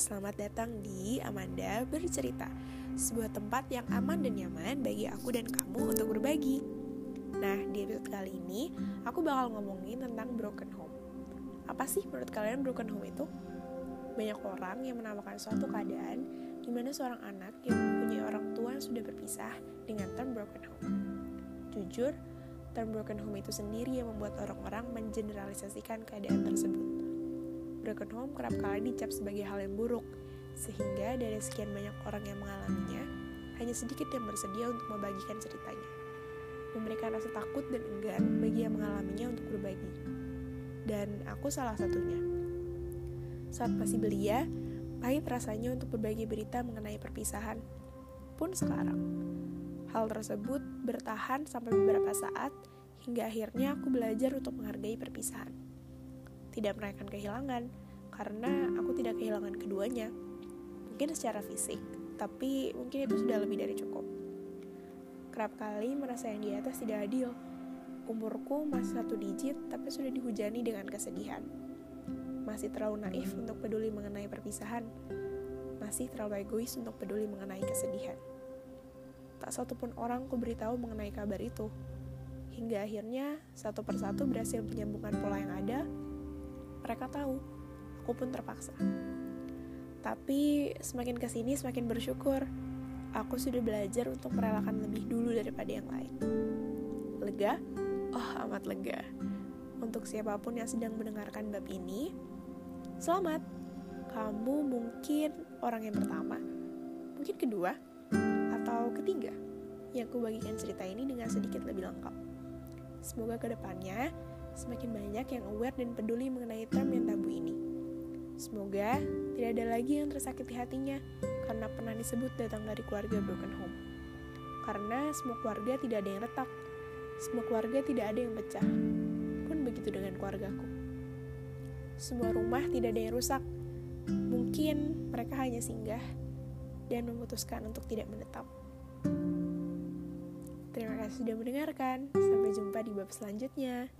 selamat datang di Amanda Bercerita Sebuah tempat yang aman dan nyaman bagi aku dan kamu untuk berbagi. Nah, di episode kali ini, aku bakal ngomongin tentang broken home. Apa sih menurut kalian broken home itu? Banyak orang yang menamakan suatu keadaan di mana seorang anak yang mempunyai orang tua yang sudah berpisah dengan term broken home. Jujur, term broken home itu sendiri yang membuat orang-orang mengeneralisasikan keadaan tersebut broken home kerap kali dicap sebagai hal yang buruk, sehingga dari sekian banyak orang yang mengalaminya, hanya sedikit yang bersedia untuk membagikan ceritanya. Memberikan rasa takut dan enggan bagi yang mengalaminya untuk berbagi. Dan aku salah satunya. Saat masih belia, pahit rasanya untuk berbagi berita mengenai perpisahan. Pun sekarang, hal tersebut bertahan sampai beberapa saat hingga akhirnya aku belajar untuk menghargai perpisahan tidak merayakan kehilangan karena aku tidak kehilangan keduanya. Mungkin secara fisik, tapi mungkin itu sudah lebih dari cukup. Kerap kali merasa yang di atas tidak adil. Umurku masih satu digit, tapi sudah dihujani dengan kesedihan. Masih terlalu naif untuk peduli mengenai perpisahan. Masih terlalu egois untuk peduli mengenai kesedihan. Tak satupun orang ku beritahu mengenai kabar itu. Hingga akhirnya, satu persatu berhasil menyambungkan pola yang ada, mereka tahu. Aku pun terpaksa. Tapi semakin ke sini semakin bersyukur. Aku sudah belajar untuk merelakan lebih dulu daripada yang lain. Lega? Oh amat lega. Untuk siapa pun yang sedang mendengarkan bab ini selamat. Kamu mungkin orang yang pertama. Mungkin kedua atau ketiga yang aku bagikan cerita ini dengan sedikit lebih lengkap. Semoga ke depannya semakin banyak yang aware dan peduli mengenai term yang tabu ini. Semoga tidak ada lagi yang tersakiti hatinya karena pernah disebut datang dari keluarga broken home. Karena semua keluarga tidak ada yang retak, semua keluarga tidak ada yang pecah. Pun begitu dengan keluargaku. Semua rumah tidak ada yang rusak. Mungkin mereka hanya singgah dan memutuskan untuk tidak menetap. Terima kasih sudah mendengarkan. Sampai jumpa di bab selanjutnya.